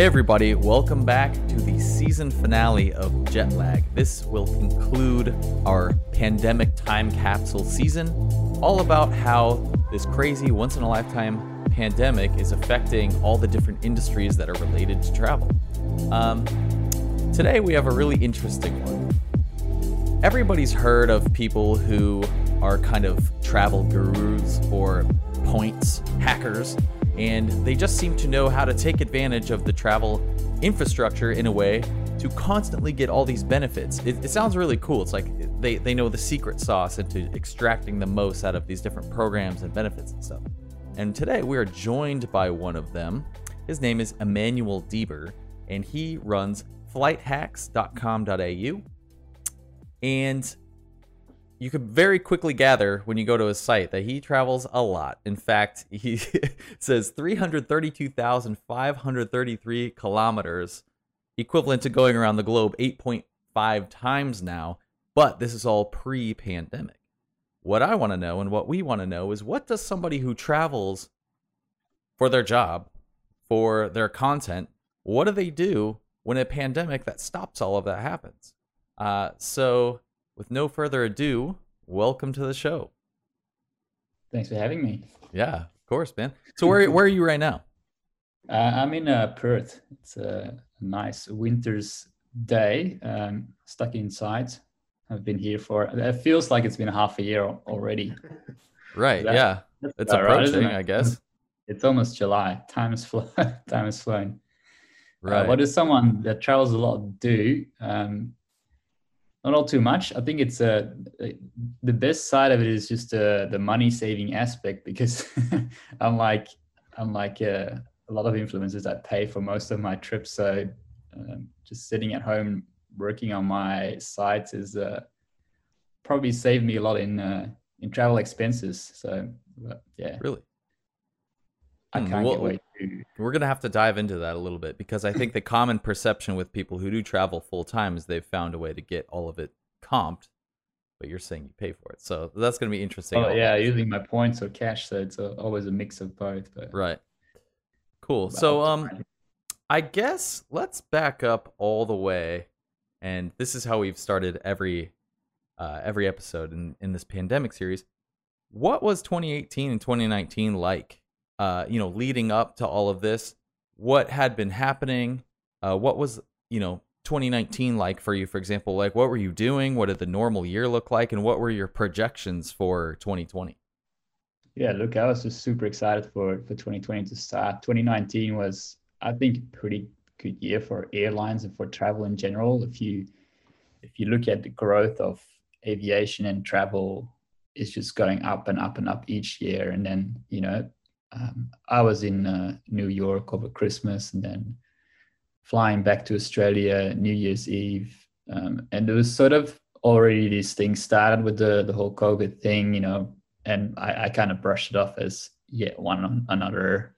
Everybody, welcome back to the season finale of Jetlag. This will conclude our pandemic time capsule season, all about how this crazy once in a lifetime pandemic is affecting all the different industries that are related to travel. Um, today, we have a really interesting one. Everybody's heard of people who are kind of travel gurus or points hackers and they just seem to know how to take advantage of the travel infrastructure in a way to constantly get all these benefits. It, it, sounds really cool. It's like they, they know the secret sauce into extracting the most out of these different programs and benefits and stuff. And today we are joined by one of them. His name is Emmanuel Dieber, and he runs flighthacks.com.au. And you could very quickly gather when you go to his site that he travels a lot. In fact, he says 332,533 kilometers, equivalent to going around the globe 8.5 times now. But this is all pre pandemic. What I want to know and what we want to know is what does somebody who travels for their job, for their content, what do they do when a pandemic that stops all of that happens? Uh, so with no further ado, welcome to the show. Thanks for having me. Yeah, of course, man. So where where are you right now? Uh, I'm in uh, Perth. It's a nice winter's day. Um, stuck inside. I've been here for. It feels like it's been half a year already. Right. That, yeah. It's approaching, right, it? I guess. It's almost July. Time is fl- time is. Uh, right. Uh, what does someone that travels a lot do? Um, not all too much. I think it's uh, the best side of it is just uh, the money saving aspect because unlike unlike uh, a lot of influencers, I pay for most of my trips. So um, just sitting at home working on my sites is uh, probably saved me a lot in uh, in travel expenses. So yeah, really. I hmm, can't well, wait to... We're gonna have to dive into that a little bit because I think the common perception with people who do travel full time is they've found a way to get all of it comped, but you're saying you pay for it, so that's gonna be interesting. Oh yeah, using my points or cash, so it's a, always a mix of both. But right, cool. So um, I guess let's back up all the way, and this is how we've started every uh, every episode in in this pandemic series. What was 2018 and 2019 like? Uh, you know, leading up to all of this, what had been happening, uh, what was, you know, 2019 like for you, for example? Like, what were you doing? What did the normal year look like? And what were your projections for 2020? Yeah, look, I was just super excited for, for 2020 to start. 2019 was, I think, pretty good year for airlines and for travel in general. If you if you look at the growth of aviation and travel, it's just going up and up and up each year. And then, you know, um, I was in uh, New York over Christmas and then flying back to Australia New Year's Eve. Um, and there was sort of already these things started with the, the whole COVID thing, you know, and I, I kind of brushed it off as yet one another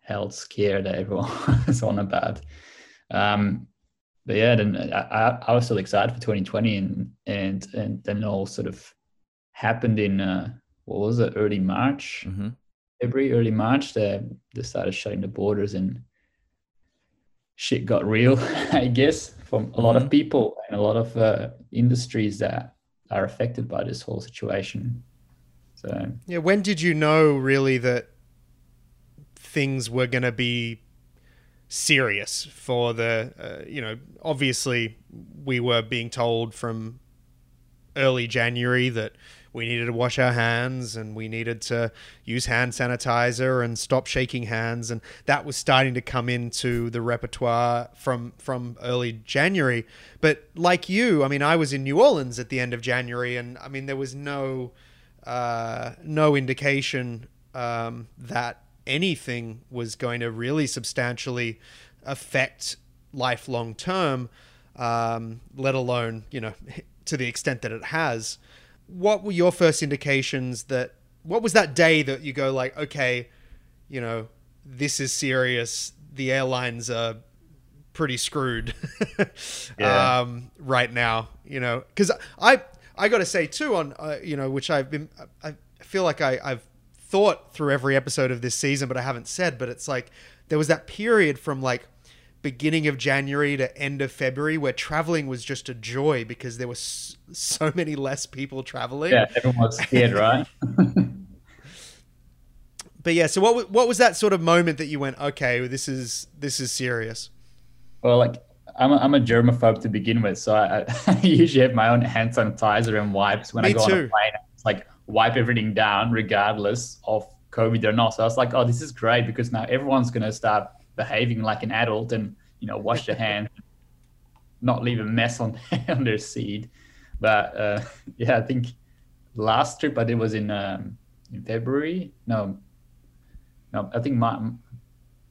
health scare that everyone is on about. Um, but yeah, then I, I was still excited for 2020 and, and, and then all sort of happened in, uh, what was it, early March. Mm-hmm February, early March, they, they started shutting the borders and shit got real, I guess, from a lot mm-hmm. of people and a lot of uh, industries that are affected by this whole situation. So, yeah, when did you know really that things were going to be serious for the, uh, you know, obviously we were being told from early January that we needed to wash our hands and we needed to use hand sanitizer and stop shaking hands and that was starting to come into the repertoire from from early January. But like you I mean I was in New Orleans at the end of January and I mean there was no uh, no indication um, that anything was going to really substantially affect life long term um, let alone you know to the extent that it has what were your first indications that what was that day that you go like okay you know this is serious the airlines are pretty screwed yeah. um, right now you know because i i gotta say too on uh, you know which i've been i feel like I, i've thought through every episode of this season but i haven't said but it's like there was that period from like beginning of January to end of February where traveling was just a joy because there were so many less people traveling. Yeah, everyone was scared, right? but yeah, so what what was that sort of moment that you went, okay, this is this is serious? Well, like I'm a, I'm a germaphobe to begin with, so I, I usually have my own hand sanitizer and wipes when Me I go too. on a plane. It's like wipe everything down regardless of COVID or not. So I was like, oh, this is great because now everyone's gonna start behaving like an adult and you know wash your hands, not leave a mess on on their seat. But uh, yeah, I think last trip I did was in um, in February. No, no, I think my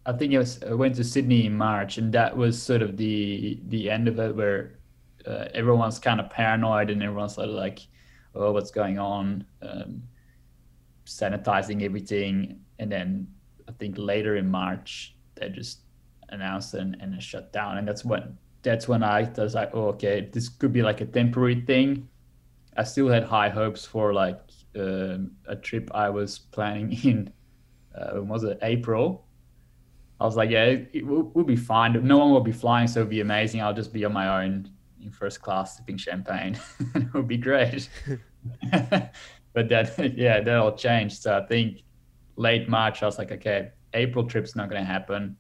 I think it was I went to Sydney in March, and that was sort of the the end of it, where uh, everyone's kind of paranoid and everyone's sort of like, "Oh, what's going on?" Um, sanitizing everything, and then I think later in March they just announced and and shut down, and that's when that's when I was like, "Oh, okay, this could be like a temporary thing." I still had high hopes for like um, a trip I was planning in. Uh, was it April? I was like, yeah, it, it will, we'll be fine. No one will be flying, so it'll be amazing. I'll just be on my own in first class sipping champagne. it would be great. but that, yeah, that all changed. So I think late March, I was like, okay, April trip's not going to happen.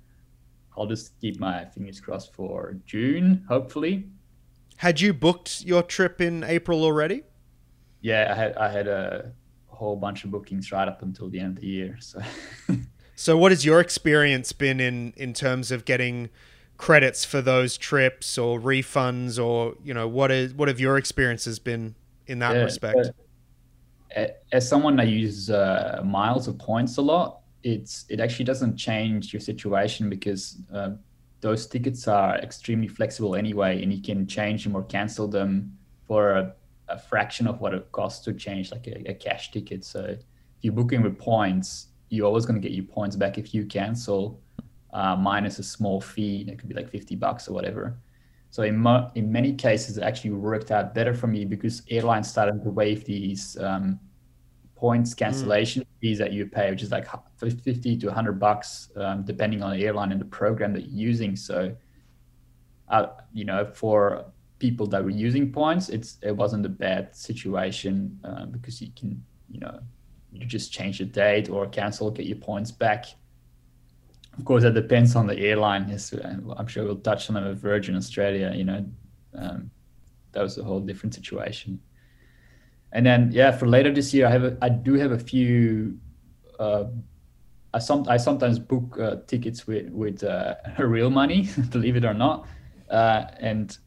I'll just keep my fingers crossed for June, hopefully. Had you booked your trip in April already? Yeah, I had I had a whole bunch of bookings right up until the end of the year. So So what has your experience been in in terms of getting credits for those trips or refunds or you know what is what have your experiences been in that Yeah, respect? a- as someone that uses uh, miles or points a lot, it's it actually doesn't change your situation because uh, those tickets are extremely flexible anyway, and you can change them or cancel them for a, a fraction of what it costs to change like a, a cash ticket. So if you're booking with points, you're always going to get your points back if you cancel, uh, minus a small fee. It could be like 50 bucks or whatever. So in, mo- in many cases, it actually worked out better for me because airlines started to waive these um, points cancellation fees that you pay, which is like 50 to 100 bucks, um, depending on the airline and the program that you're using. So, uh, you know, for people that were using points, it's it wasn't a bad situation uh, because you can, you know, you just change the date or cancel, get your points back. Of course, that depends on the airline. Yes, I'm sure we'll touch on it with Virgin Australia. You know, um, that was a whole different situation. And then, yeah, for later this year, I have a, I do have a few. Uh, I some I sometimes book uh, tickets with with uh, real money, believe it or not, uh, and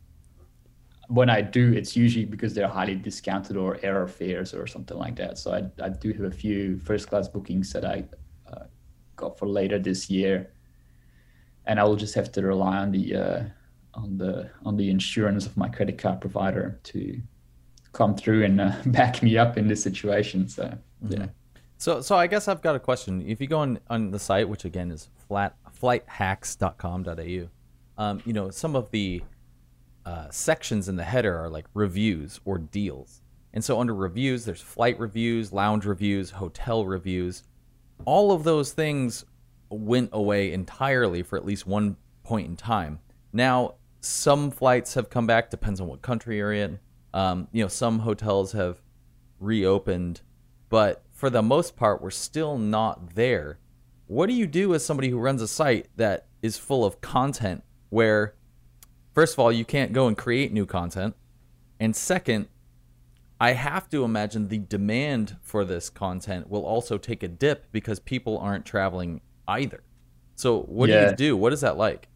when I do, it's usually because they're highly discounted or error fares or something like that. So I, I do have a few first class bookings that I uh, got for later this year, and I will just have to rely on the uh, on the on the insurance of my credit card provider to come through and uh, back me up in this situation. So yeah. So, so I guess I've got a question. If you go on, on the site, which again is flat flighthacks.com.au, um, you know some of the uh, sections in the header are like reviews or deals, and so under reviews, there's flight reviews, lounge reviews, hotel reviews. All of those things went away entirely for at least one point in time. Now, some flights have come back. Depends on what country you're in. Um, you know, some hotels have reopened, but for the most part, we're still not there. What do you do as somebody who runs a site that is full of content where, first of all, you can't go and create new content, and second, I have to imagine the demand for this content will also take a dip because people aren't traveling either. So, what do you do? What is that like?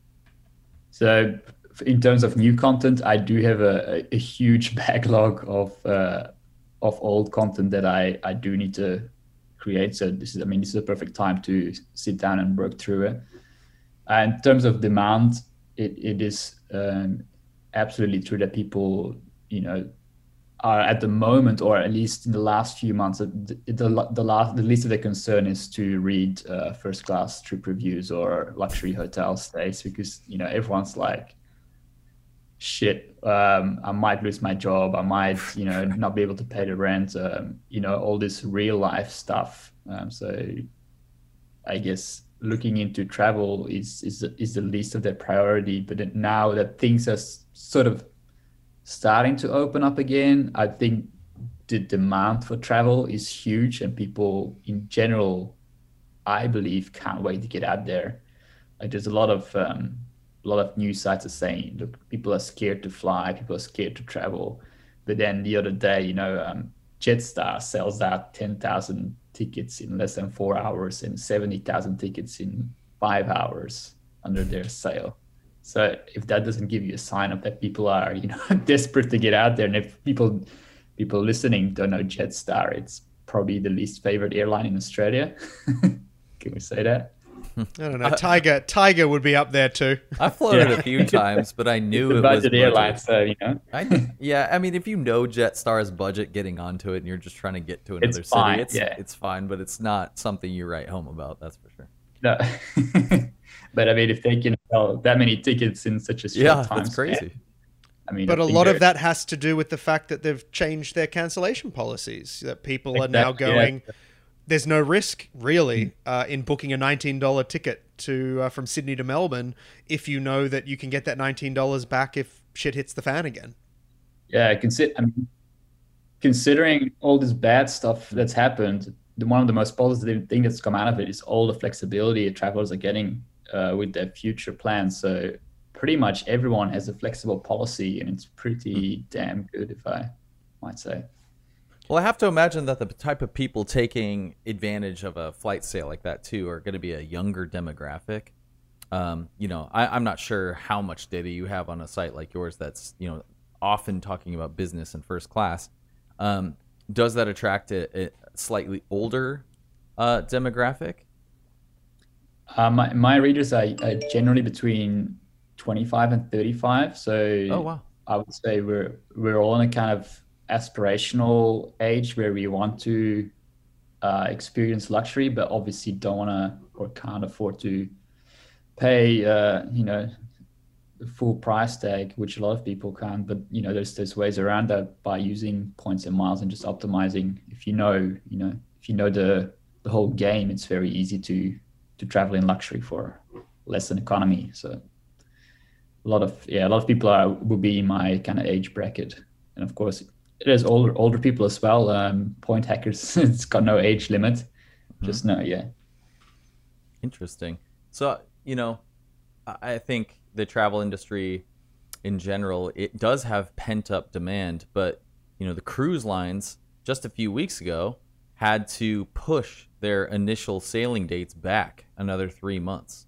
So, in terms of new content, I do have a, a, huge backlog of uh, of old content that I, I do need to create. So this is, I mean, this is a perfect time to sit down and work through it. And in terms of demand, it, it is um, absolutely true that people, you know, are at the moment, or at least in the last few months, the the, the last the least of their concern is to read uh, first class trip reviews or luxury hotel stays because you know everyone's like, shit, um, I might lose my job, I might you know not be able to pay the rent, um, you know all this real life stuff. Um, so I guess looking into travel is is is the least of their priority. But now that things are sort of starting to open up again, I think the demand for travel is huge, and people in general, I believe, can't wait to get out there. Like there's a lot of um, a lot of news sites are saying, people are scared to fly, people are scared to travel. But then the other day, you know, um, Jetstar sells out 10,000 tickets in less than four hours and 70,000 tickets in five hours under their sale. So if that doesn't give you a sign of that people are, you know, desperate to get out there, and if people people listening don't know Jetstar, it's probably the least favorite airline in Australia. Can we say that? I don't know. Tiger, Tiger would be up there too. I floated yeah. a few times, but I knew it budget was airline, so you know. I, yeah, I mean, if you know Jetstar's budget, getting onto it, and you're just trying to get to another it's city, fine, it's yeah. it's fine, but it's not something you write home about. That's for sure. No, but I mean, if they can sell that many tickets in such a short yeah, time, that's crazy. I mean, but I a lot of that has to do with the fact that they've changed their cancellation policies. That people exactly, are now going. Yeah there's no risk really hmm. uh, in booking a $19 ticket to uh, from Sydney to Melbourne if you know that you can get that $19 back if shit hits the fan again. Yeah, consider I mean, considering all this bad stuff that's happened, the, one of the most positive thing that's come out of it is all the flexibility travelers are getting uh, with their future plans. So pretty much everyone has a flexible policy, and it's pretty mm. damn good, if I might say. Well, I have to imagine that the type of people taking advantage of a flight sale like that too are going to be a younger demographic. Um, you know, I, am not sure how much data you have on a site like yours that's you know often talking about business and first class. Um, does that attract a, a slightly older uh, demographic? Uh, my, my readers are, are, generally between 25 and 35. So oh, wow. I would say we're we're all in a kind of aspirational age where we want to uh, experience luxury, but obviously don't want to or can't afford to pay, uh, you know, the full price tag, which a lot of people can't. But you know, there's there's ways around that by using points and miles and just optimizing. If you know, you know, if you know the the whole game, it's very easy to to travel in luxury for less than economy. So a lot of yeah, a lot of people are will be in my kind of age bracket, and of course there's older older people as well. Um, point hackers, it's got no age limit. Mm-hmm. Just no, yeah. Interesting. So you know, I think the travel industry in general it does have pent up demand, but you know the cruise lines just a few weeks ago had to push their initial sailing dates back another three months,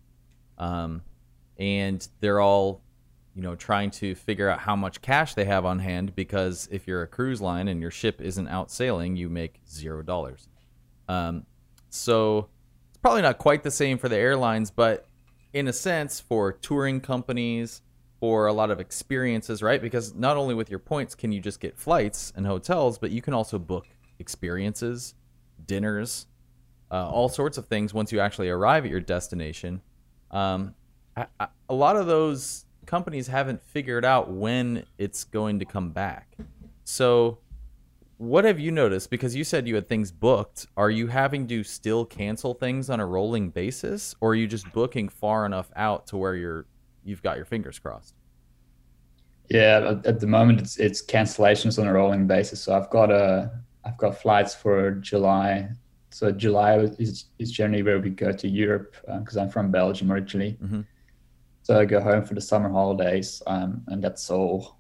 um, and they're all you know, trying to figure out how much cash they have on hand because if you're a cruise line and your ship isn't out sailing, you make zero dollars. Um, so it's probably not quite the same for the airlines, but in a sense, for touring companies, for a lot of experiences, right? Because not only with your points can you just get flights and hotels, but you can also book experiences, dinners, uh, all sorts of things once you actually arrive at your destination. Um, I, I, a lot of those companies haven't figured out when it's going to come back. So, what have you noticed? Because you said you had things booked. Are you having to still cancel things on a rolling basis, or are you just booking far enough out to where you're you've got your fingers crossed? Yeah, at the moment it's it's cancellations on a rolling basis. So I've got a I've got flights for July. So July is is generally where we go to Europe because uh, I'm from Belgium originally. Mm-hmm. So I go home for the summer holidays, um, and that's all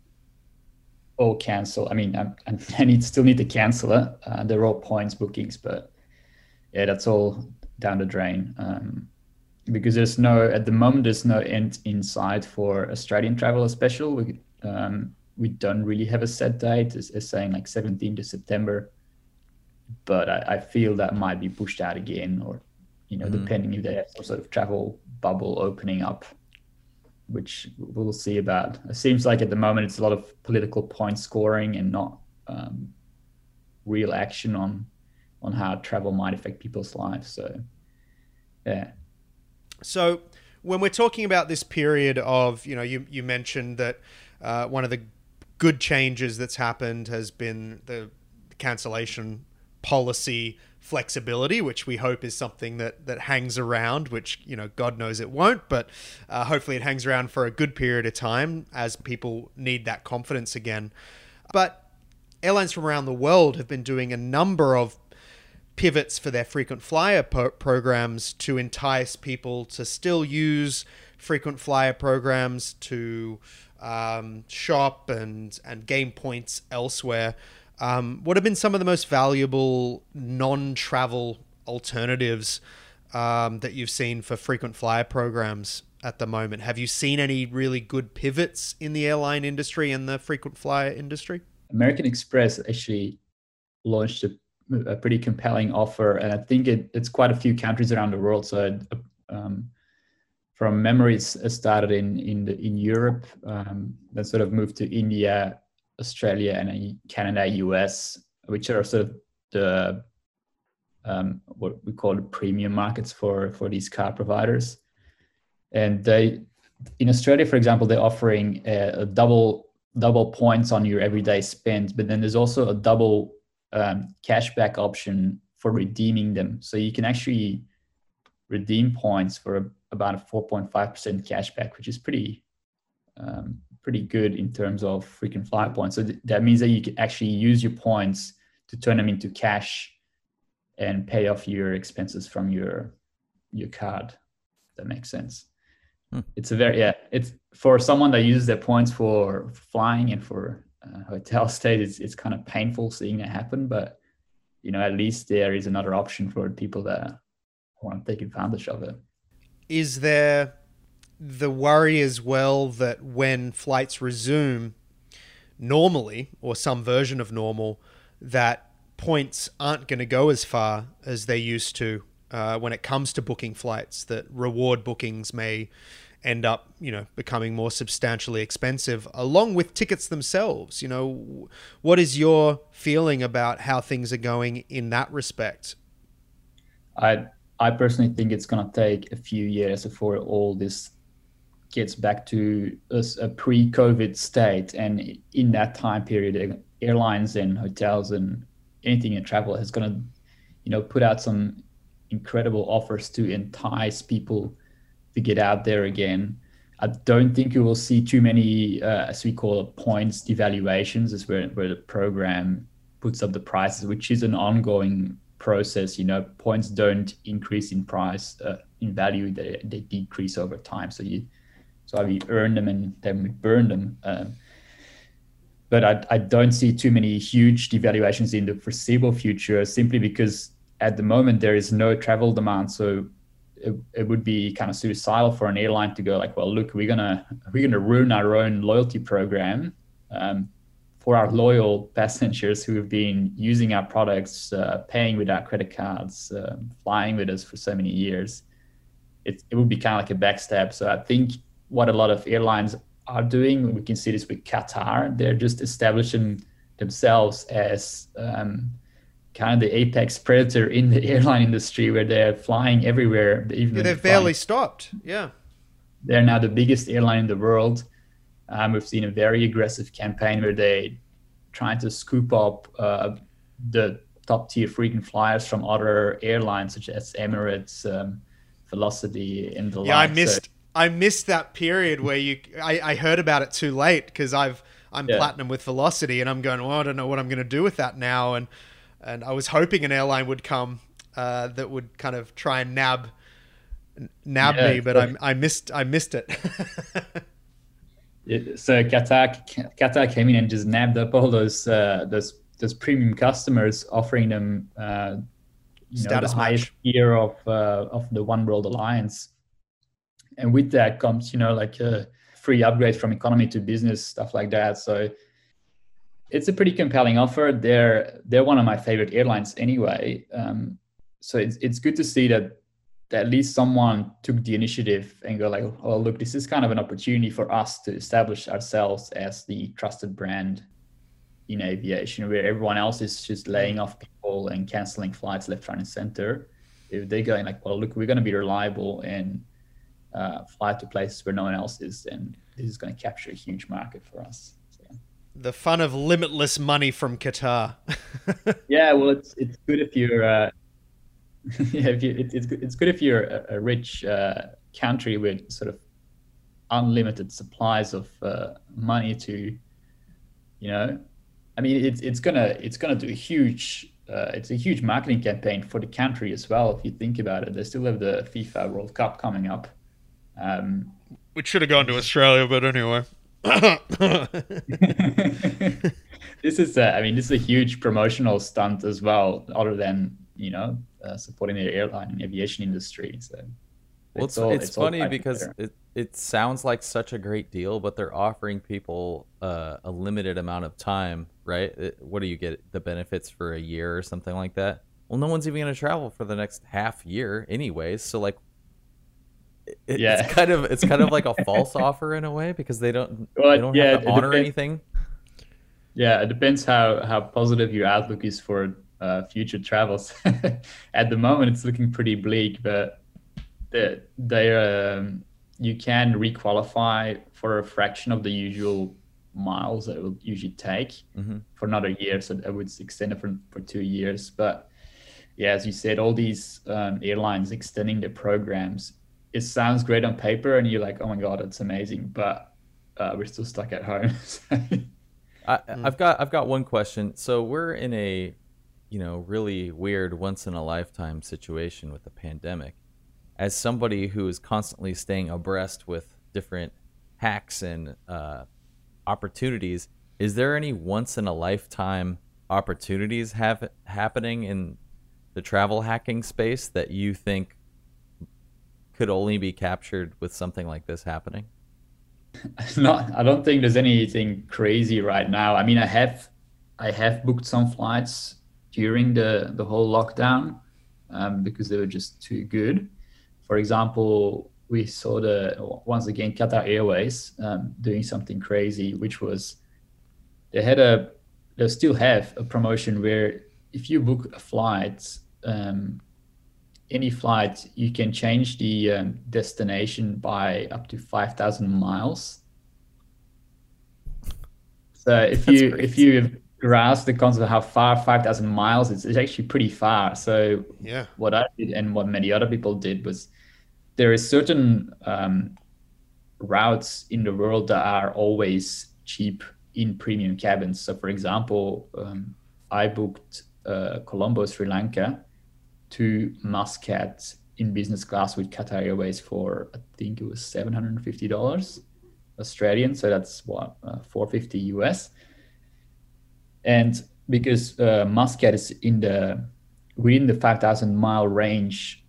all cancel. I mean, I'm, i need still need to cancel it. Uh, they're all points bookings, but yeah, that's all down the drain. Um, because there's no at the moment there's no end in sight for Australian traveler special. We um, we don't really have a set date. It's, it's saying like 17th of September, but I, I, feel that might be pushed out again, or you know, mm-hmm. depending if they have some sort of travel bubble opening up which we'll see about. It seems like at the moment it's a lot of political point scoring and not um, real action on on how travel might affect people's lives. So, yeah. So when we're talking about this period of, you know, you you mentioned that uh, one of the good changes that's happened has been the cancellation policy flexibility, which we hope is something that that hangs around. Which you know, God knows it won't, but uh, hopefully it hangs around for a good period of time as people need that confidence again. But airlines from around the world have been doing a number of pivots for their frequent flyer po- programs to entice people to still use frequent flyer programs to um, shop and and gain points elsewhere. Um, what have been some of the most valuable non-travel alternatives um, that you've seen for frequent flyer programs at the moment? Have you seen any really good pivots in the airline industry and the frequent flyer industry? American Express actually launched a, a pretty compelling offer, and I think it, it's quite a few countries around the world. So, um, from memory, it started in in the, in Europe, um, then sort of moved to India, Australia, and Canada, US, which are sort of the um, what we call the premium markets for for these car providers. And they, in Australia, for example, they're offering a, a double double points on your everyday spend, but then there's also a double um, cashback option for redeeming them. So you can actually redeem points for about a 4.5% cashback, which is pretty um, pretty good in terms of frequent flyer points. So th- that means that you can actually use your points to turn them into cash and pay off your expenses from your your card. that makes sense. Hmm. It's a very yeah. It's for someone that uses their points for flying and for uh, hotel stays. It's it's kind of painful seeing that happen, but you know at least there is another option for people that want to take advantage of it. Is there the worry as well that when flights resume normally or some version of normal, that points aren't going to go as far as they used to uh, when it comes to booking flights that reward bookings may end up you know becoming more substantially expensive along with tickets themselves. You know what is your feeling about how things are going in that respect? I i personally think it's going to take a few years before all this gets back to a, a pre-covid state and in that time period airlines and hotels and anything in travel is going to you know put out some incredible offers to entice people to get out there again. I don't think you will see too many, uh, as we call it, points devaluations, is where, where the program puts up the prices, which is an ongoing process. You know, points don't increase in price, uh, in value, they, they decrease over time. So you, so we earn them and then we burn them. Um, but I, I don't see too many huge devaluations in the foreseeable future simply because at the moment there is no travel demand. So it, it would be kind of suicidal for an airline to go like well look we're gonna we're gonna ruin our own loyalty program um, for our loyal passengers who have been using our products uh, paying with our credit cards uh, flying with us for so many years. It, it would be kind of like a backstab. So i think what a lot of airlines are doing we can see this with qatar they're just establishing themselves as um, kind of the apex predator in the airline industry where they're flying everywhere. Even yeah, they've barely stopped. Yeah. They're now the biggest airline in the world. Um, we've seen a very aggressive campaign where they're trying to scoop up uh, the top tier frequent flyers from other airlines such as Emirates, um, Velocity, and the yeah, like. I missed. So, I missed that period where you. I, I heard about it too late because I've I'm yeah. platinum with Velocity, and I'm going. Well, I don't know what I'm going to do with that now, and and I was hoping an airline would come uh, that would kind of try and nab nab yeah, me, but I, I missed I missed it. so Qatar Qatar came in and just nabbed up all those uh, those those premium customers, offering them uh, you know, the highest tier of uh, of the One World Alliance, and with that comes you know like a uh, free upgrade from economy to business stuff like that. So it's a pretty compelling offer. They're they're one of my favorite airlines anyway. Um, so it's it's good to see that, that at least someone took the initiative and go like, oh look, this is kind of an opportunity for us to establish ourselves as the trusted brand in aviation, where everyone else is just laying off people and canceling flights left, right, and center. If they're going like, well, look, we're going to be reliable and uh, fly to places where no one else is, and this is going to capture a huge market for us. the fun of limitless money from Qatar. yeah, well, it's it's good if you're. Uh, yeah, if you, it, it's it's good if you're a, a rich uh, country with sort of unlimited supplies of uh, money to, you know, I mean, it's it's gonna it's gonna do a huge. Uh, it's a huge marketing campaign for the country as well. If you think about it, they still have the FIFA World Cup coming up. Um, Which should have gone to Australia, but anyway. this is, a, I mean, this is a huge promotional stunt as well, other than you know uh, supporting the airline and aviation industry. So, well, it's, it's, all, it's, it's funny because it, it sounds like such a great deal, but they're offering people uh, a limited amount of time, right? It, what do you get? The benefits for a year or something like that? Well, no one's even going to travel for the next half year, anyways. So, like, it, yeah. it's kind of it's kind of like a false offer in a way because they don't well, they don't yeah, have to honor depends, anything. Yeah, it depends how how positive your outlook is for uh, future travels. At the moment, it's looking pretty bleak, but they they um, you can requalify for a fraction of the usual miles that it will usually take mm-hmm. for another year. So I would extend it for, for two years. But yeah, as you said, all these um, airlines extending their programs it sounds great on paper and you're like, oh my God, it's amazing. But uh, we're still stuck at home. I, I've got I've got one question. So we're in a you know really weird once in a lifetime situation with the pandemic. As somebody who is constantly staying abreast with different hacks and uh, opportunities, is there any once in a lifetime opportunities have happening in the travel hacking space that you think could only be captured with something like this happening? Not, I don't think there's anything crazy right now. I mean, I have, I have booked some flights during the the whole lockdown um, because they were just too good. For example, we saw the once again Qatar Airways um, doing something crazy, which was they had a they still have a promotion where if you book a flight um, any flight, you can change the um, destination by up to 5,000 miles. So if That's you crazy. if you grasp the concept of how far 5,000 miles is, it's actually pretty far. So yeah, what I did and what many other people did was there is certain um, routes in the world that are always cheap in premium cabins. So for example, um, I booked uh, Colombo, Sri Lanka to Muscat in business class with Qatar Airways for I think it was seven hundred and fifty dollars Australian, so that's what uh, four fifty US. And because uh, Muscat is in the within the five thousand mile range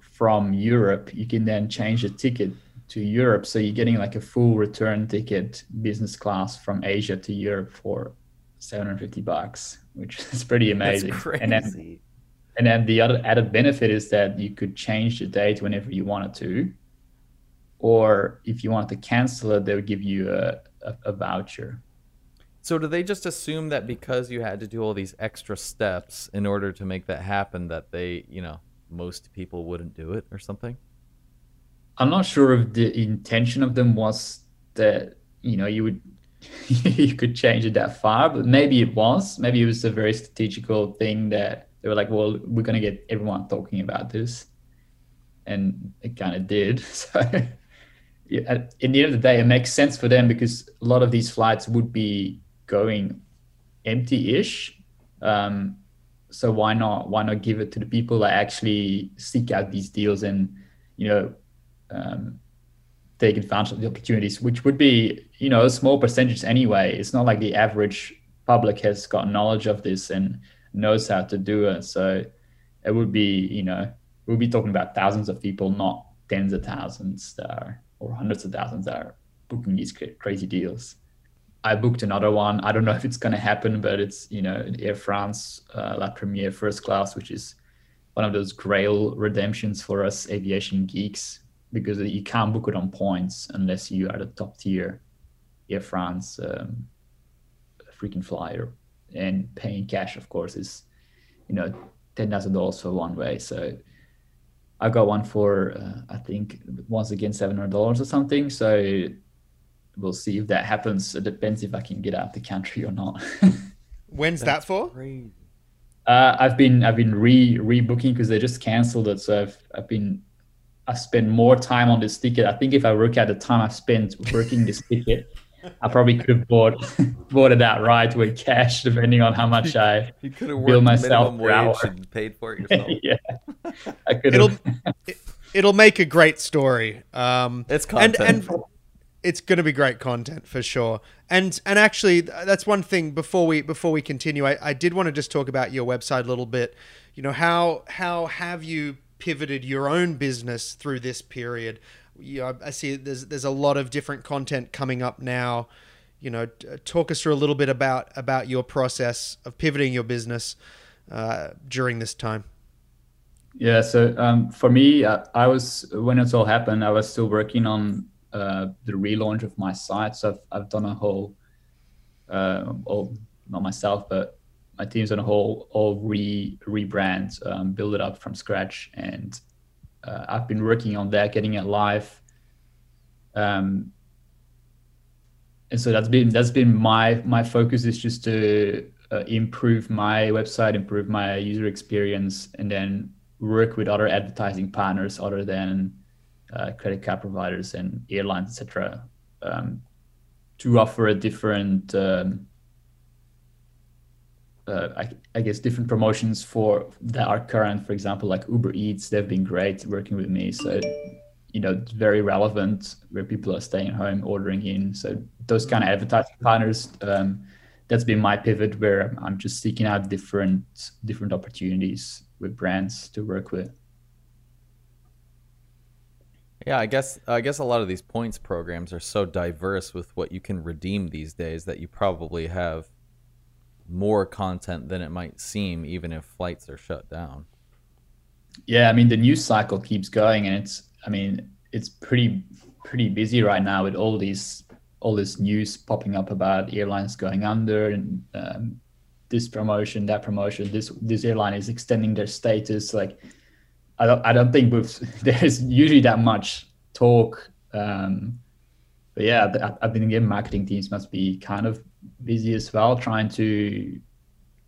from Europe, you can then change the ticket to Europe, so you're getting like a full return ticket business class from Asia to Europe for seven hundred fifty bucks, which is pretty amazing. And then and then the other added benefit is that you could change the date whenever you wanted to. Or if you wanted to cancel it, they would give you a, a, a voucher. So do they just assume that because you had to do all these extra steps in order to make that happen that they, you know, most people wouldn't do it or something? I'm not sure if the intention of them was that, you know, you would you could change it that far, but maybe it was. Maybe it was a very strategical thing that they were like, well, we're going to get everyone talking about this. And it kind of did. So in the end of the day, it makes sense for them because a lot of these flights would be going empty-ish. Um, so why not why not give it to the people that actually seek out these deals and you know um, take advantage of the opportunities, which would be you know a small percentage anyway. It's not like the average public has got knowledge of this and knows how to do it. So it would be, you know, we'll be talking about thousands of people, not tens of thousands that are, or hundreds of thousands that are booking these crazy deals. I booked another one. I don't know if it's going to happen, but it's, you know, Air France uh, La Premiere first class, which is one of those grail redemptions for us aviation geeks because you can't book it on points unless you are the top tier Air France um, freaking flyer and paying cash, of course, is you know ten thousand dollars for one way. So I got one for uh, I think once again seven hundred dollars or something. So we'll see if that happens. It depends if I can get out of the country or not. When's That's that for? Crazy. Uh, I've been I've been re rebooking because they just cancelled it. So I've I've been I spent more time on this ticket. I think if I work at the time I spent working this ticket, I probably could have bought bought it outright with cash, depending on how much I you could have bill myself per hour. and paid for it yourself. yeah, I could. It'll it'll make a great story. Um, it's content. And, and it's going to be great content for sure. And and actually, that's one thing. Before we before we continue, I, I did want to just talk about your website a little bit. You know how how have you pivoted your own business through this period? You know, I see there's there's a lot of different content coming up now. You know, talk us through a little bit about about your process of pivoting your business uh, during this time. Yeah, so um, for me, uh, I was when it all happened, I was still working on uh, the relaunch of my site. So I've, I've done a whole, uh, all, not myself, but my team's done a whole all re rebrand, um, build it up from scratch, and uh, I've been working on that, getting it live. Um, and so that's been that's been my my focus is just to uh, improve my website, improve my user experience, and then work with other advertising partners other than uh, credit card providers and airlines, etc., um, to offer a different, um, uh, I, I, guess, different promotions for that are current. For example, like Uber Eats, they've been great working with me. So, you know, it's very relevant where people are staying home, ordering in. So those kind of advertising partners. Um, that's been my pivot where I'm just seeking out different different opportunities with brands to work with. Yeah, I guess I guess a lot of these points programs are so diverse with what you can redeem these days that you probably have more content than it might seem, even if flights are shut down. Yeah, I mean the news cycle keeps going, and it's I mean it's pretty pretty busy right now with all these all this news popping up about airlines going under and um, this promotion, that promotion, this this airline is extending their status, like I don't I don't think with there's usually that much talk. Um, but yeah, I, I think again, marketing teams must be kind of busy as well, trying to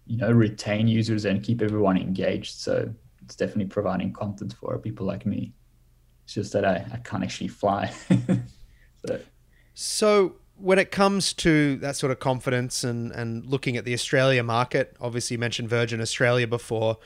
you know retain users and keep everyone engaged. So it's definitely providing content for people like me. It's just that I, I can't actually fly. so. so when it comes to that sort of confidence and, and looking at the Australia market, obviously you mentioned Virgin Australia before.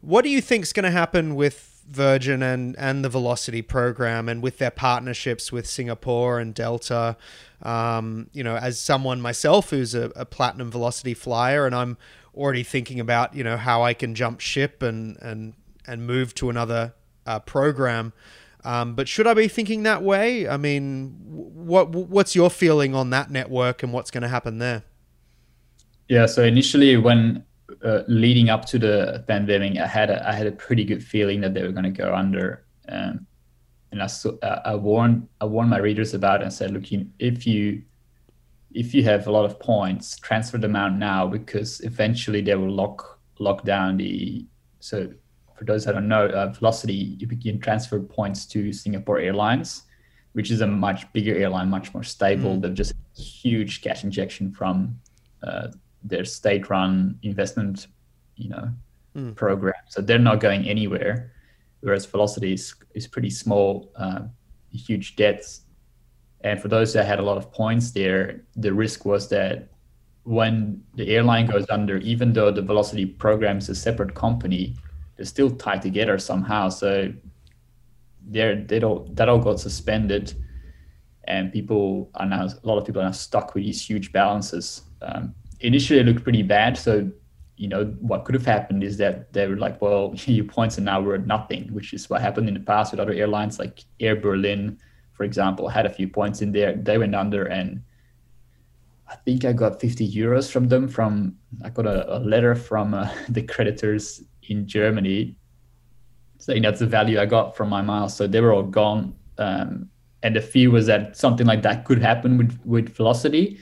What do you think is going to happen with Virgin and and the Velocity program, and with their partnerships with Singapore and Delta. Um, you know, as someone myself who's a, a, platinum Velocity flyer, and I'm already thinking about you know how I can jump ship and and and move to another uh, program. Um, but should I be thinking that way? I mean, what what's your feeling on that network and what's going to happen there? Yeah. So initially, when uh, leading up to the pandemic, I had a, I had a pretty good feeling that they were going to go under. Um, and I, I warned I warned my readers about it and said, look, if you if you have a lot of points, transfer them out now because eventually they will lock lock down the. So for those that don't know, uh, Velocity you can transfer points to Singapore Airlines, which is a much bigger airline, much more stable. Mm. They've just huge cash injection from uh, their state-run investment, you know, mm. program. So they're not going anywhere. Whereas Velocity is, is pretty small, uh, huge debts. And for those that had a lot of points there, the risk was that when the airline goes under, even though the Velocity program is a separate company, they're still tied together somehow. So they're, they don't, that all got suspended. And people are now, a lot of people are now stuck with these huge balances. Um, initially it looked pretty bad. So, you know, what could have happened is that they were like, well, your points are now worth nothing, which is what happened in the past with other airlines like Air Berlin, for example, had a few points in there. They went under and I think I got 50 euros from them from, I got a, a letter from uh, the creditors in Germany saying that's the value I got from my miles. So they were all gone. Um, and the fear was that something like that could happen with, with velocity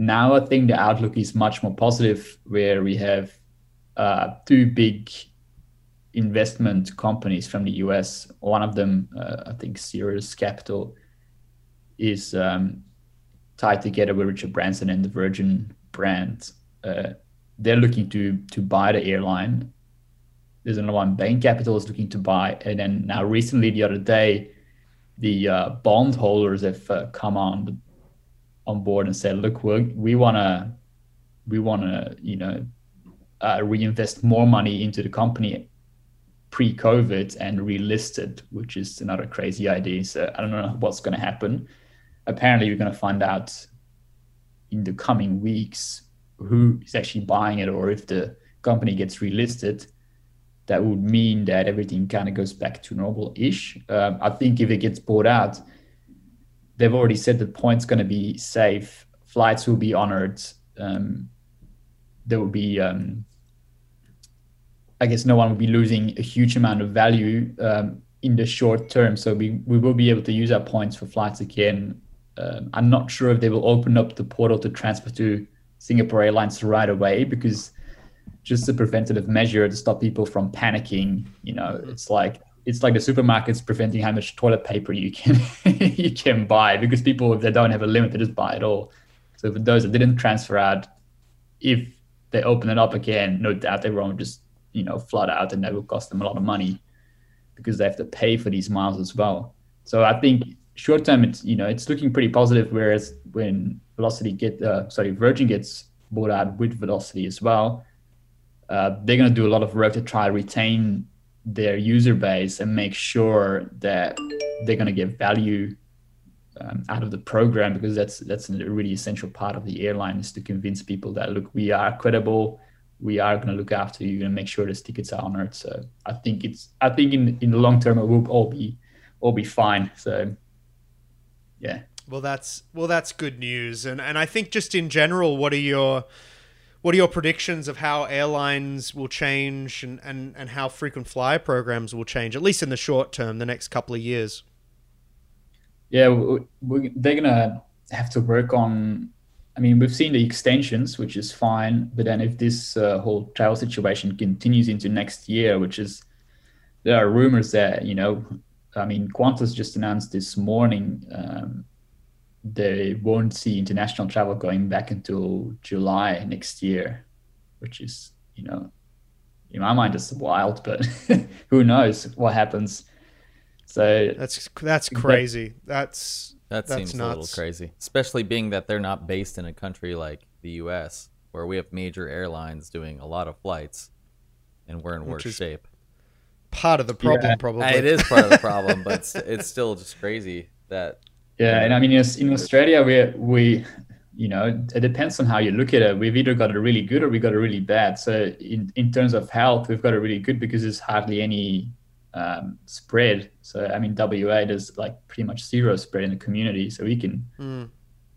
now I think the outlook is much more positive, where we have uh, two big investment companies from the US. One of them, uh, I think, Cyrus Capital, is um, tied together with Richard Branson and the Virgin brand. Uh, they're looking to to buy the airline. There's another one, Bain Capital is looking to buy, and then now recently the other day, the uh, bondholders have uh, come on on board and said, "Look, we we want to we want to you know uh, reinvest more money into the company pre-COVID and relist it, which is another crazy idea. So I don't know what's going to happen. Apparently, we're going to find out in the coming weeks who is actually buying it, or if the company gets relisted. That would mean that everything kind of goes back to normal-ish. Um, I think if it gets bought out, they've already said the point's going to be safe. Flights will be honored. Um, there will be um, I guess no one will be losing a huge amount of value um, in the short term. So we, we will be able to use our points for flights again. Um, I'm not sure if they will open up the portal to transfer to Singapore Airlines right away because just a preventative measure to stop people from panicking. You know, it's like it's like the supermarkets preventing how much toilet paper you can you can buy because people if they don't have a limit they just buy it all. So for those that didn't transfer out, if they open it up again, no doubt everyone will just you know flood out and that will cost them a lot of money because they have to pay for these miles as well so i think short term it's you know it's looking pretty positive whereas when velocity get uh, sorry virgin gets bought out with velocity as well uh, they're going to do a lot of work to try to retain their user base and make sure that they're going to get value um, out of the program because that's that's a really essential part of the airline is to convince people that look we are credible we are going to look after you and make sure the tickets are honored. So I think it's I think in in the long term it will all be all be fine. So yeah. Well, that's well, that's good news, and and I think just in general, what are your what are your predictions of how airlines will change and, and, and how frequent flyer programs will change, at least in the short term, the next couple of years? Yeah, we, we, they're going to have to work on I mean, we've seen the extensions, which is fine. But then if this uh, whole travel situation continues into next year, which is, there are rumors that, you know, I mean, Qantas just announced this morning um, they won't see international travel going back until July next year, which is, you know, in my mind, it's wild, but who knows what happens. So that's that's crazy. That's that That's seems nuts. a little crazy, especially being that they're not based in a country like the U.S., where we have major airlines doing a lot of flights, and we're in Which worse shape. part of the problem, Yeah. probably. It is part of the problem, but it's, it's still just crazy that Yeah, and I mean, in Australia, we we, you know, it depends on how you look at it. We've either got a really good or we got a really bad. So in in terms of health, we've got a really good because there's hardly any um, spread. So I mean, WA there's like pretty much zero spread in the community, so we can Mm.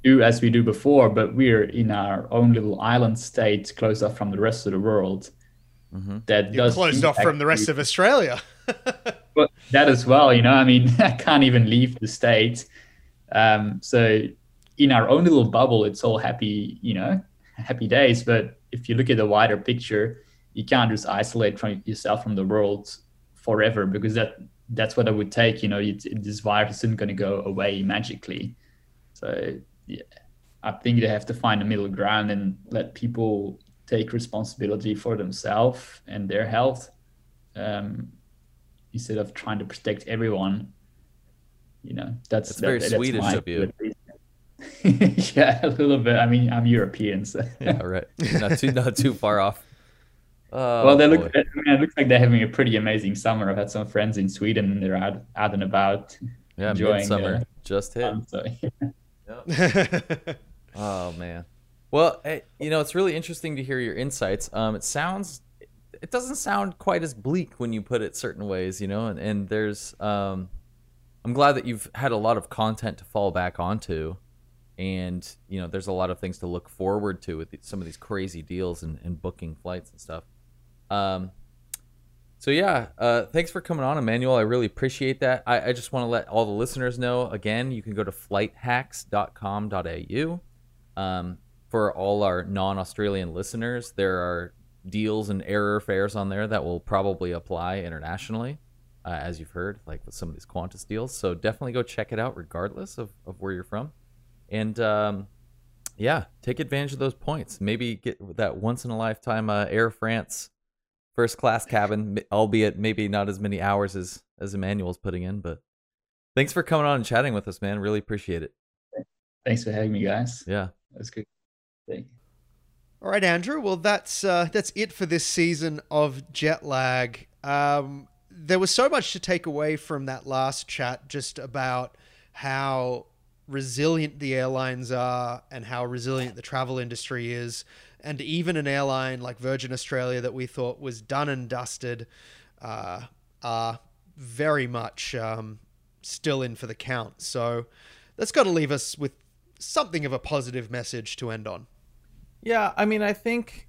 do as we do before, but we're in our own little island state, closed off from the rest of the world. Mhm. That You're does closed off from the rest you. of Australia. But that as well, you know, I mean, I can't even leave the state. Um, so in our own little bubble, it's all happy, you know, happy days. But if you look at the wider picture, you can't just isolate from yourself from the world forever because that that's what it would take. You know, it's, this virus isn't going to go away magically. So yeah, I think they have to find a middle ground and let people take responsibility for themselves and their health. Um, instead of trying to protect everyone. You know, that's That's very Swedish my of you. yeah, a little bit. I mean, I'm European, so. yeah, right, not too not too far off. Oh, well, they look. I mean, it looks like they're having a pretty amazing summer. I've had some friends in Sweden, and they're out, out and about. yeah, enjoying, summer uh, just hit. Um, so, Oh man. Well, you know, it's really interesting to hear your insights. Um, it sounds, it doesn't sound quite as bleak when you put it certain ways, you know. And, and there's, um, I'm glad that you've had a lot of content to fall back onto, and you know, there's a lot of things to look forward to with some of these crazy deals and, and booking flights and stuff. Um, so yeah, uh, thanks for coming on, Emmanuel. I really appreciate that. I, I just want to let all the listeners know again. You can go to flighthacks.com.au. Um, for all our non-Australian listeners, there are deals and error fares on there that will probably apply internationally, uh, as you've heard, like with some of these Qantas deals. So definitely go check it out, regardless of, of where you're from. and um, yeah, take advantage of those points. Maybe get that once in a lifetime uh, Air France first class cabin, albeit maybe not as many hours as as Emmanuel's putting in. But thanks for coming on and chatting with us, man. Really appreciate it. Thanks for having me, guys. Yeah, that's good. Thank you. All right, Andrew. Well, that's uh, that's it for this season of Jet Lag. Um, there was so much to take away from that last chat, just about how resilient the airlines are and how resilient the travel industry is, and even an airline like Virgin Australia that we thought was done and dusted uh, are very much um, still in for the count. So that's got to leave us with something of a positive message to end on. Yeah, I mean, I think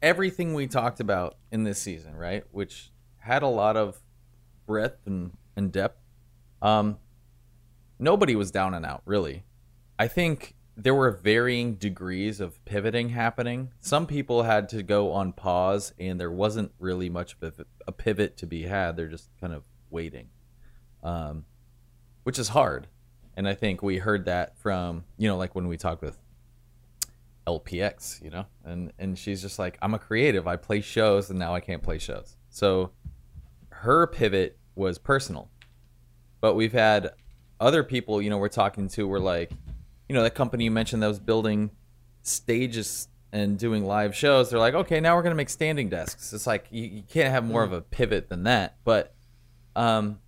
everything we talked about in this season, right, which had a lot of breadth and, and depth, um, nobody was down and out, really. I think there were varying degrees of pivoting happening. Some people had to go on pause, and there wasn't really much of a pivot to be had. They're just kind of waiting, um, which is hard. And I think we heard that from, you know, like when we talked with LPX, you know, and and she's just like, I'm a creative. I play shows, and now I can't play shows. So her pivot was personal, but we've had other people, you know, we're talking to. We're like, you know, that company you mentioned that was building stages and doing live shows. They're like, okay, now we're gonna make standing desks. It's like you, you can't have more of a pivot than that. But um,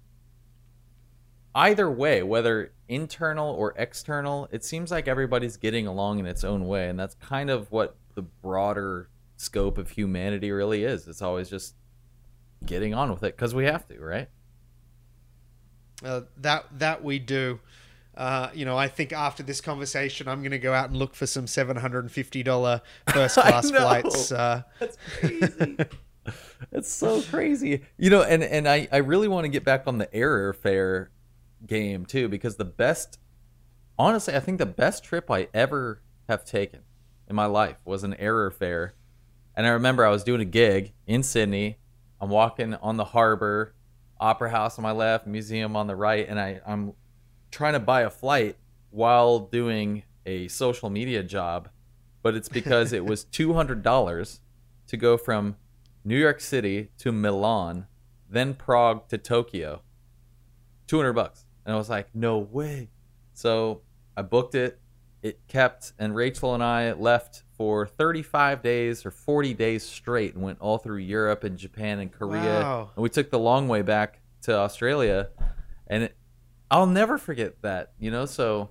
either way, whether internal or external, it seems like everybody's getting along in its own way, and that's kind of what the broader scope of humanity really is. It's always just getting on with it because we have to, right? Uh, that that we do. Uh, you know, I think after this conversation, I'm going to go out and look for some seven hundred and fifty dollar first class flights. Uh, That's crazy. It's so crazy. You know, and and I I really want to get back on the airfare game too because the best honestly i think the best trip i ever have taken in my life was an error airfare and i remember i was doing a gig in sydney i'm walking on the harbor opera house on my left museum on the right and I, i'm trying to buy a flight while doing a social media job but it's because it was $200 to go from new york city to milan then prague to tokyo 200 bucks and I was like, no way. So I booked it. It kept, and Rachel and I left for 35 days or 40 days straight and went all through Europe and Japan and Korea. Wow. And we took the long way back to Australia. And it, I'll never forget that, you know? So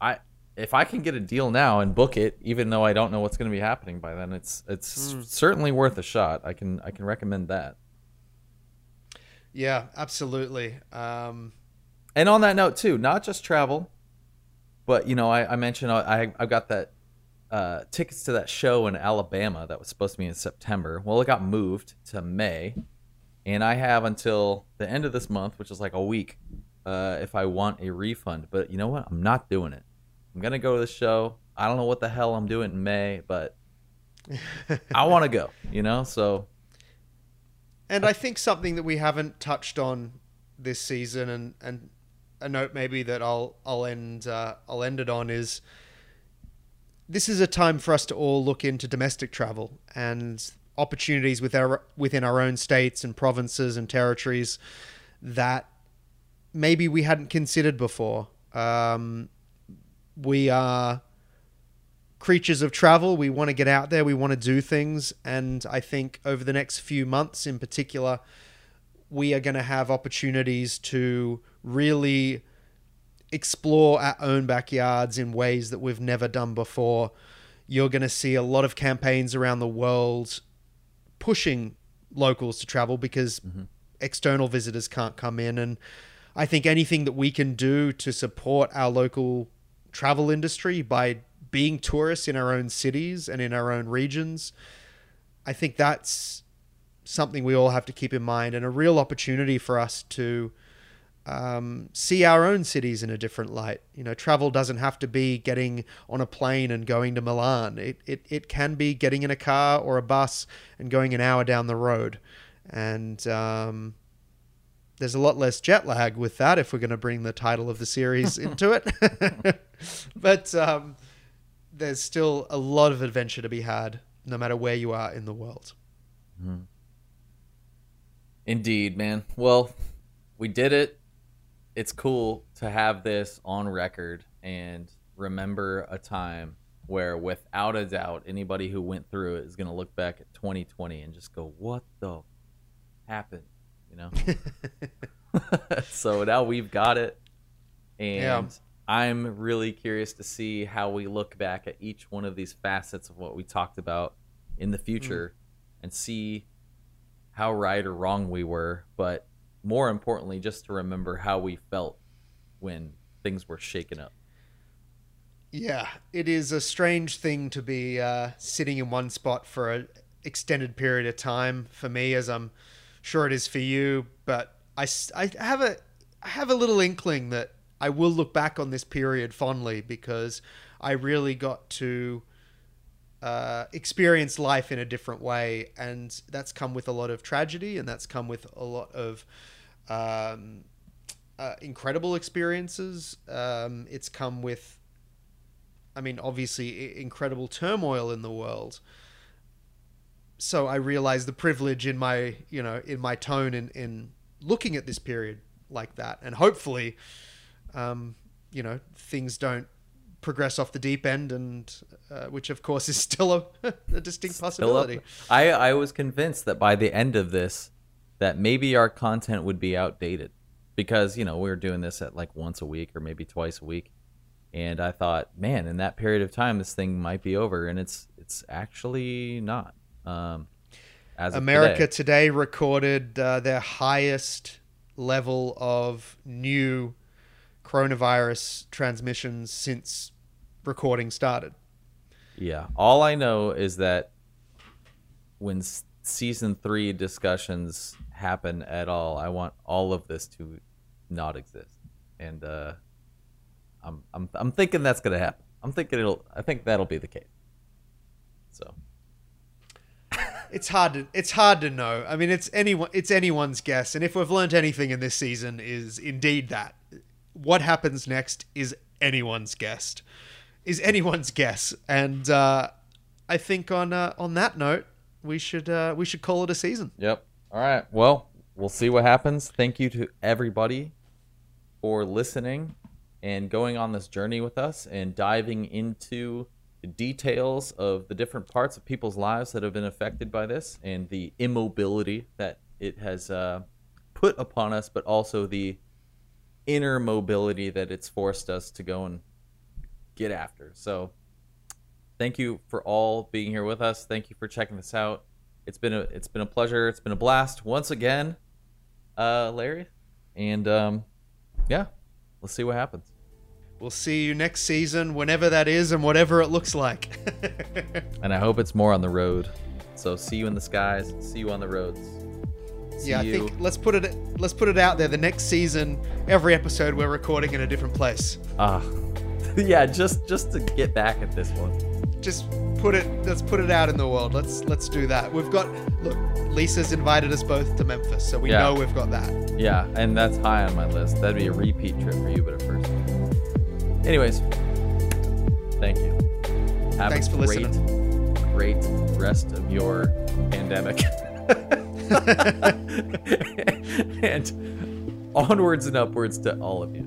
I, if I can get a deal now and book it, even though I don't know what's going to be happening by then, it's it's mm. certainly worth a shot. I can I can recommend that. Yeah, absolutely. Um, and on that note too, not just travel, but you know, I, I mentioned I I've got that uh, tickets to that show in Alabama that was supposed to be in September. Well, it got moved to May, and I have until the end of this month, which is like a week, uh, if I want a refund. But you know what? I'm not doing it. I'm gonna go to the show. I don't know what the hell I'm doing in May, but I want to go. You know, so. And I think something that we haven't touched on this season, and and a note maybe that I'll I'll end uh, I'll end it on is this is a time for us to all look into domestic travel and opportunities with our, within our own states and provinces and territories that maybe we hadn't considered before. Um, we are creatures of travel. We want to get out there. We want to do things. And I think over the next few months in particular, we are going to have opportunities to really explore our own backyards in ways that we've never done before. You're going to see a lot of campaigns around the world pushing locals to travel because mm-hmm. external visitors can't come in. And I think anything that we can do to support our local travel industry by being tourists in our own cities and in our own regions, I think that's something we all have to keep in mind and a real opportunity for us to um, see our own cities in a different light. You know, travel doesn't have to be getting on a plane and going to Milan. It, it, it can be getting in a car or a bus and going an hour down the road. And um, there's a lot less jet lag with that if we're going to bring the title of the series into it. but um, there's still a lot of adventure to be had, no matter where you are in the world. Mm-hmm. Indeed, man. Well, we did it. It's cool to have this on record and remember a time where, without a doubt, anybody who went through it is going to look back at 2020 and just go, "What the happened?" You know. so now we've got it, and yeah. I'm really curious to see how we look back at each one of these facets of what we talked about in the future, mm. and see how right or wrong we were, but more importantly, just to remember how we felt when things were shaken up. Yeah, it is a strange thing to be uh, sitting in one spot for an extended period of time for me, as I'm sure it is for you. But I, I have a I have a little inkling that I will look back on this period fondly because I really got to uh, experience life in a different way, and that's come with a lot of tragedy, and that's come with a lot of um, uh, incredible experiences. Um, it's come with, I mean, obviously, incredible turmoil in the world. So I realize the privilege in my, you know, in my tone in, in looking at this period like that, and hopefully, um, you know, things don't progress off the deep end, and uh, which of course is still a, a distinct possibility. I I was convinced that by the end of this, that maybe our content would be outdated because you know we were doing this at like once a week or maybe twice a week, and I thought, man, in that period of time, this thing might be over, and it's it's actually not. Um, as America today. today recorded uh, their highest level of new coronavirus transmissions since recording started. Yeah. All I know is that when season three discussions happen at all, I want all of this to not exist. And uh, I'm, I'm, I'm thinking that's going to happen. I'm thinking it'll, I think that'll be the case. So. it's hard to it's hard to know. I mean, it's anyone it's anyone's guess. And if we've learned anything in this season, is indeed that what happens next is anyone's guess is anyone's guess. And uh, I think on uh, on that note, we should uh, we should call it a season. Yep. All right. Well, we'll see what happens. Thank you to everybody for listening and going on this journey with us and diving into the details of the different parts of people's lives that have been affected by this and the immobility that it has uh, put upon us, but also the inner mobility that it's forced us to go and get after. So thank you for all being here with us. Thank you for checking this out. It's been a it's been a pleasure. It's been a blast once again, uh, Larry. And um, yeah, let's see what happens. We'll see you next season, whenever that is, and whatever it looks like. and I hope it's more on the road. So see you in the skies. See you on the roads. See yeah, I you. think let's put it let's put it out there. The next season, every episode we're recording in a different place. Ah. yeah, just just to get back at this one. Just put it. Let's put it out in the world. Let's let's do that. We've got look. Lisa's invited us both to Memphis, so we yeah. know we've got that. Yeah, and that's high on my list. That'd be a repeat trip for you, but at first. Anyways, thank you. Have Thanks for great, listening. Great rest of your pandemic. and onwards and upwards to all of you.